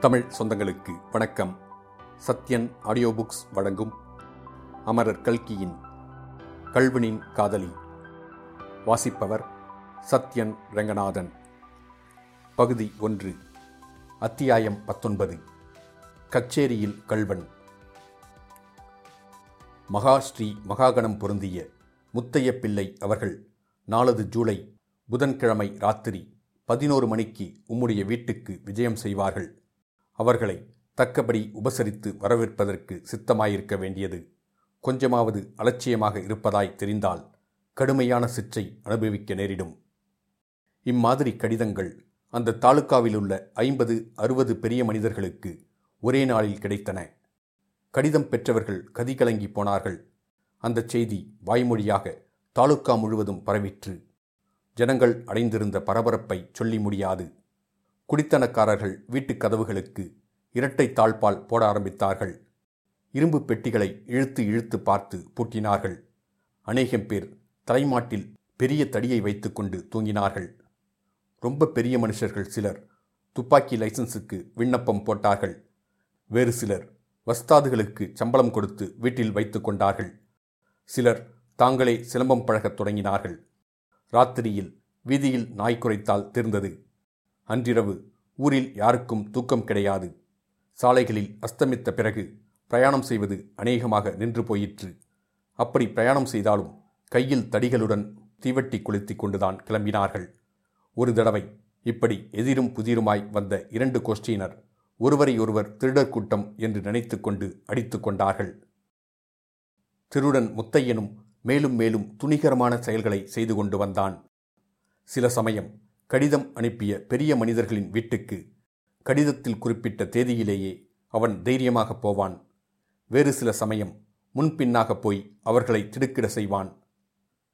தமிழ் சொந்தங்களுக்கு வணக்கம். Sathyan audio books வழங்கும் அமரர் கல்கியின் கல்வனின் காதலி. வாசிப்பவர் சத்யன் ரங்கநாதன். பகுதி ஒன்று அத்தியாயம் பத்தொன்பது கச்சேரியில் கல்வன் மகாஸ்ரீ மகாகணம் பொருந்திய முத்தைய பிள்ளை அவர்கள் நாளது ஜூலை புதன்கிழமை ராத்திரி பதினோரு மணிக்கு உம்முடைய வீட்டுக்கு விஜயம் செய்வார்கள். அவர்களை தக்கபடி உபசரித்து வரவேற்பதற்கு சித்தமாயிருக்க வேண்டியது. கொஞ்சமாவது அலட்சியமாக இருப்பதாய் தெரிந்தால் கடுமையான சிற்றை அனுபவிக்க நேரிடும். இம்மாதிரி கடிதங்கள் அந்த தாலுக்காவிலுள்ள ஐம்பது அறுபது பெரிய மனிதர்களுக்கு ஒரே நாளில் கிடைத்தன. கடிதம் பெற்றவர்கள் கதிகலங்கி போனார்கள். அந்த செய்தி வாய்மொழியாக தாலுக்கா முழுவதும் பரவிற்று. ஜனங்கள் அடைந்திருந்த பரபரப்பை சொல்லி முடியாது. குடித்தனக்காரர்கள் வீட்டுக் கதவுகளுக்கு இரட்டை தாழ்பால் போட ஆரம்பித்தார்கள். இரும்பு பெட்டிகளை இழுத்து இழுத்து பார்த்து பூட்டினார்கள். அநேகம் பேர் தலைமாட்டில் பெரிய தடியை வைத்துக்கொண்டு தூங்கினார்கள். ரொம்ப பெரிய மனுஷர்கள் சிலர் துப்பாக்கி லைசன்ஸுக்கு விண்ணப்பம் போட்டார்கள். வேறு சிலர் வஸ்தாதுகளுக்கு சம்பளம் கொடுத்து வீட்டில் வைத்து கொண்டார்கள். சிலர் தாங்களே சிலம்பம் பழகத் தொடங்கினார்கள். ராத்திரியில் வீதியில் நாய் குறைத்தால் தெரிந்தது. அன்றிரவு ஊரில் யாருக்கும் தூக்கம் கிடையாது. சாலைகளில் அஸ்தமித்த பிறகு பிரயாணம் செய்வது அநேகமாக நின்று போயிற்று. அப்படி பிரயாணம் செய்தாலும் கையில் தடிகளுடன் தீவட்டி கொளுத்தி கொண்டுதான் கிளம்பினார்கள். ஒரு தடவை இப்படி எதிரும் புதிருமாய் வந்த இரண்டு கோஷ்டியினர் ஒருவரை ஒருவர் திருடர் கூட்டம் என்று நினைத்து கொண்டு அடித்து கொண்டார்கள். திருடன் முத்தையனும் மேலும் மேலும் துணிகரமான செயல்களை செய்து கொண்டு வந்தான். சில சமயம் கடிதம் அனுப்பிய பெரிய மனிதர்களின் வீட்டுக்கு கடிதத்தில் குறிப்பிட்ட தேதியிலேயே அவன் தைரியமாக போவான். வேறு சில சமயம் முன்பின்னாக போய் அவர்களை திடுக்கிட செய்வான்.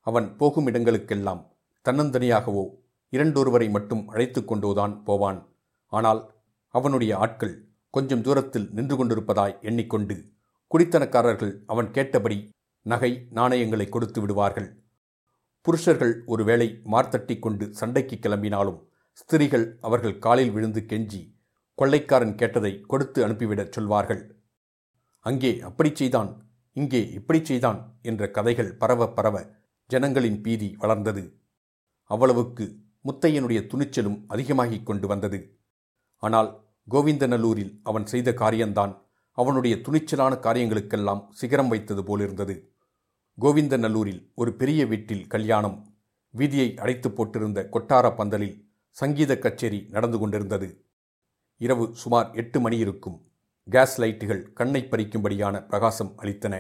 அவன் போகும் இடங்களுக்கெல்லாம் தன்னந்தனியாகவோ இரண்டொருவரை மட்டும் அழைத்து கொண்டுதான் போவான். ஆனால் அவனுடைய ஆட்கள் கொஞ்சம் தூரத்தில் நின்று கொண்டிருப்பதாய் எண்ணிக்கொண்டு குடித்தனக்காரர்கள் அவன் கேட்டபடி நகை நாணயங்களை கொடுத்து விடுவார்கள். புருஷர்கள் ஒருவேளை மார்த்தட்டி கொண்டு சண்டைக்கு கிளம்பினாலும் ஸ்திரீகள் அவர்கள் காலில் விழுந்து கெஞ்சி கொள்ளைக்காரன் கேட்டதை கொடுத்து அனுப்பிவிடச் சொல்வார்கள். அங்கே அப்படி செய்தான் இங்கே இப்படி செய்தான் என்ற கதைகள் பரவ பரவ ஜனங்களின் பீதி வளர்ந்தது. அவ்வளவுக்கு முத்தையனுடைய துணிச்சலும் அதிகமாகிக் கொண்டு வந்தது. ஆனால் கோவிந்தநல்லூரில் அவன் செய்த காரியம்தான் அவனுடைய துணிச்சலான காரியங்களுக்கெல்லாம் சிகரம் வைத்தது போலிருந்தது. கோவிந்தநல்லூரில் ஒரு பெரிய வீட்டில் கல்யாணம். வீதியை அடைத்து போட்டிருந்த கொட்டார பந்தலில் சங்கீத கச்சேரி நடந்து கொண்டிருந்தது. இரவு சுமார் எட்டு மணி இருக்கும். கேஸ் லைட்டுகள் கண்ணை பறிக்கும்படியான பிரகாசம் அளித்தன.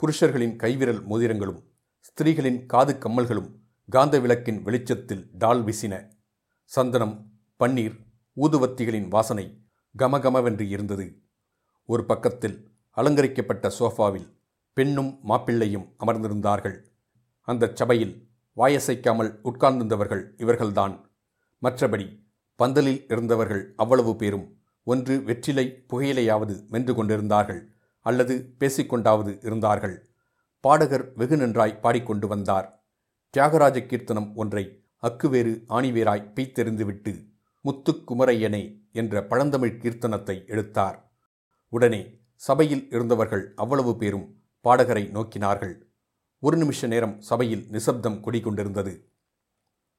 புருஷர்களின் கைவிரல் மோதிரங்களும் ஸ்திரீகளின் காது கம்மல்களும் காந்த விளக்கின் வெளிச்சத்தில் டால் விசின. சந்தனம் பன்னீர் ஊதுவத்திகளின் வாசனை கமகமவென்று இருந்தது. ஒரு பக்கத்தில் அலங்கரிக்கப்பட்ட சோஃபாவில் பெண்ணும் மாப்பிள்ளையும் அமர்ந்திருந்தார்கள். அந்த சபையில் வாயசைக்காமல் உட்கார்ந்திருந்தவர்கள் இவர்கள்தான். மற்றபடி பந்தலில் இருந்தவர்கள் அவ்வளவு பேரும் ஒன்று வெற்றிலை புகையிலையாவது மென்று கொண்டிருந்தார்கள் அல்லது பேசிக்கொண்டாவது இருந்தார்கள். பாடகர் வெகு நன்றாய் பாடிக்கொண்டு வந்தார். தியாகராஜ கீர்த்தனம் ஒன்றை அக்குவேறு ஆணிவேராய் பீத்தெறிந்துவிட்டு முத்துக்குமரையனே என்ற பழந்தமிழ் கீர்த்தனத்தை எடுத்தார். உடனே சபையில் இருந்தவர்கள் அவ்வளவு பேரும் பாடகரை நோக்கினார்கள். ஒரு நிமிஷ நேரம் சபையில் நிசப்தம் குடிகொண்டிருந்தது.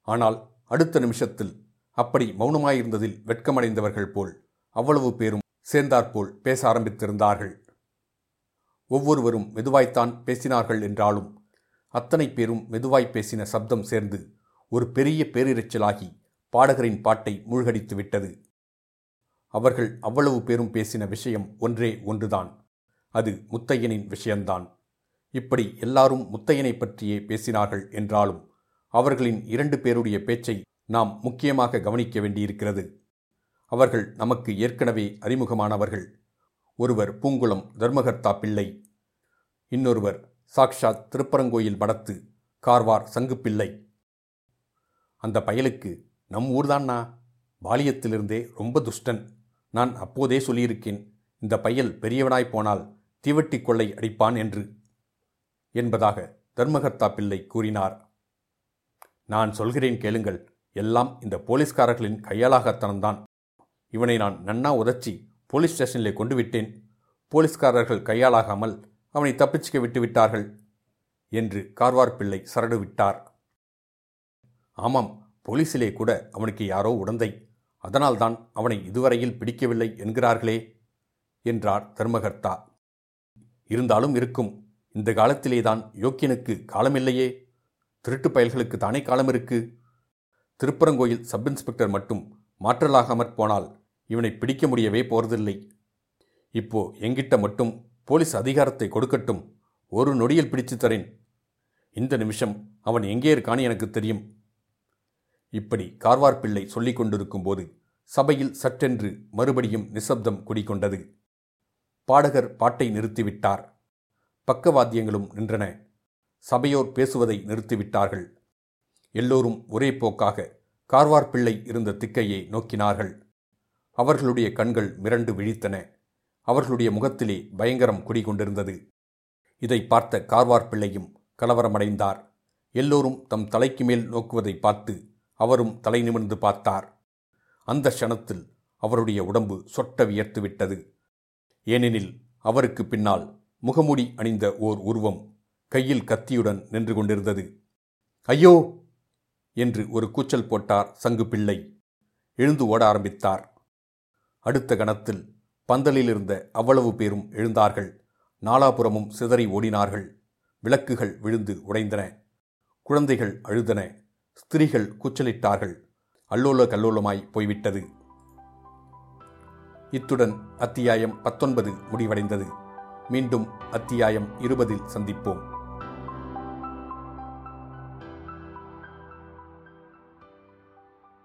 ஆனால் அடுத்த நிமிஷத்தில் அப்படி மௌனமாயிருந்ததில் வெட்கமடைந்தவர்கள் போல் அவ்வளவு பேரும் சேர்ந்தாற்போல் பேச ஆரம்பித்திருந்தார்கள். ஒவ்வொருவரும் மெதுவாய்த்தான் பேசினார்கள் என்றாலும் அத்தனை பேரும் மெதுவாய் பேசின சப்தம் சேர்ந்து ஒரு பெரிய பேரிரைச்சலாகி பாடகரின் பாட்டை மூழ்கடித்து விட்டது அவர்கள் அவ்வளவு பேரும் பேசின விஷயம் ஒன்றே ஒன்றுதான். அது முத்தையனின் விஷயந்தான். இப்படி எல்லாரும் முத்தையனை பற்றியே பேசினார்கள் என்றாலும் அவர்களின் இரண்டு பேருடைய பேச்சை நாம் முக்கியமாக கவனிக்க வேண்டியிருக்கிறது. அவர்கள் நமக்கு ஏற்கனவே அறிமுகமானவர்கள். ஒருவர் பூங்குளம் தர்மகர்த்தா பிள்ளை. இன்னொருவர் சாக்ஷாத் திருப்பரங்கோயில் படத்து கார்வார் சங்குப்பிள்ளை அந்த பயலுக்கு நம் ஊர்தான்னா? பாலியத்திலிருந்தே ரொம்ப துஷ்டன். நான் அப்போதே சொல்லியிருக்கேன். இந்த பையல் பெரியவனாய் போனால் தீவட்டி கொள்ளை அடிப்பான் என்று என்பதாக தர்மகர்த்தா பிள்ளை கூறினார். நான் சொல்கிறேன் கேளுங்கள் எல்லாம் இந்த போலீஸ்காரர்களின் கையாளாகத்தனம்தான். இவனை நான் நன்னா உதச்சி போலீஸ் ஸ்டேஷனிலே கொண்டு விட்டேன். போலீஸ்காரர்கள் கையாளாகாமல் அவனை தப்பிச்சுக்க விட்டு விட்டார்கள் என்று கார்வார் பிள்ளை சரடு விட்டார். ஆமாம் போலீஸிலே கூட அவனுக்கு யாரோ உடந்தை. அதனால்தான் அவனை இதுவரையில் பிடிக்கவில்லை என்கிறார்களே என்றார் தர்மகர்த்தா. இருந்தாலும் இருக்கும். இந்த காலத்திலேதான் யோக்கியனுக்கு காலமில்லையே. திருட்டு பயல்களுக்கு தானே காலம் இருக்கு திருப்பரங்கோயில் சப் இன்ஸ்பெக்டர் மட்டும் மாற்றலாகாமற் போனால் இவனை பிடிக்க முடியவே போறதில்லை. இப்போ எங்கிட்ட மட்டும் போலீஸ் அதிகாரத்தை கொடுக்கட்டும். ஒரு நொடியில் பிடிச்சு தரேன். இந்த நிமிஷம் அவன் எங்கே இருக்கான்னு எனக்கு தெரியும். இப்படி கார்வார் பிள்ளை சொல்லிக் கொண்டிருக்கும் போது சபையில் சட்டென்று மறுபடியும் நிசப்தம் குடிகொண்டது. பாடகர் பாட்டை நிறுத்திவிட்டார். பக்கவாத்தியங்களும் நின்றன. சபையோர் பேசுவதை நிறுத்திவிட்டார்கள். எல்லோரும் ஒரே போக்காக கார்வார் பிள்ளை இருந்த திக்கையை நோக்கினார்கள். அவர்களுடைய கண்கள் மிரண்டு விழித்தன. அவர்களுடைய முகத்திலே பயங்கரம் குடிகொண்டிருந்தது. இதை பார்த்த கார்வார் பிள்ளையும் கலவரமடைந்தார். எல்லோரும் தம் தலைக்கு மேல் நோக்குவதை பார்த்து அவரும் தலை நிமிர்ந்து பார்த்தார். அந்த க்ஷணத்தில் அவருடைய உடம்பு சொட்ட வியர்த்து விட்டது. ஏனெனில் அவருக்கு பின்னால் முகமுடி அணிந்த ஓர் உருவம் கையில் கத்தியுடன் நின்று கொண்டிருந்தது. ஐயோ! என்று ஒரு கூச்சல் போட்டார் சங்கு பிள்ளை. எழுந்து ஓட ஆரம்பித்தார். அடுத்த கணத்தில் பந்தலில் இருந்த அவ்வளவு பேரும் எழுந்தார்கள். நாலாபுறமும் சிதறி ஓடினார்கள். விளக்குகள் விழுந்து உடைந்தன. குழந்தைகள் அழுதன. ஸ்திரீகள் கூச்சலிட்டார்கள். அல்லோல கல்லோலமாய் போய்விட்டது. இத்துடன் அத்தியாயம் பத்தொன்பது முடிவடைந்தது. மீண்டும் அத்தியாயம் இருபதில் சந்திப்போம்.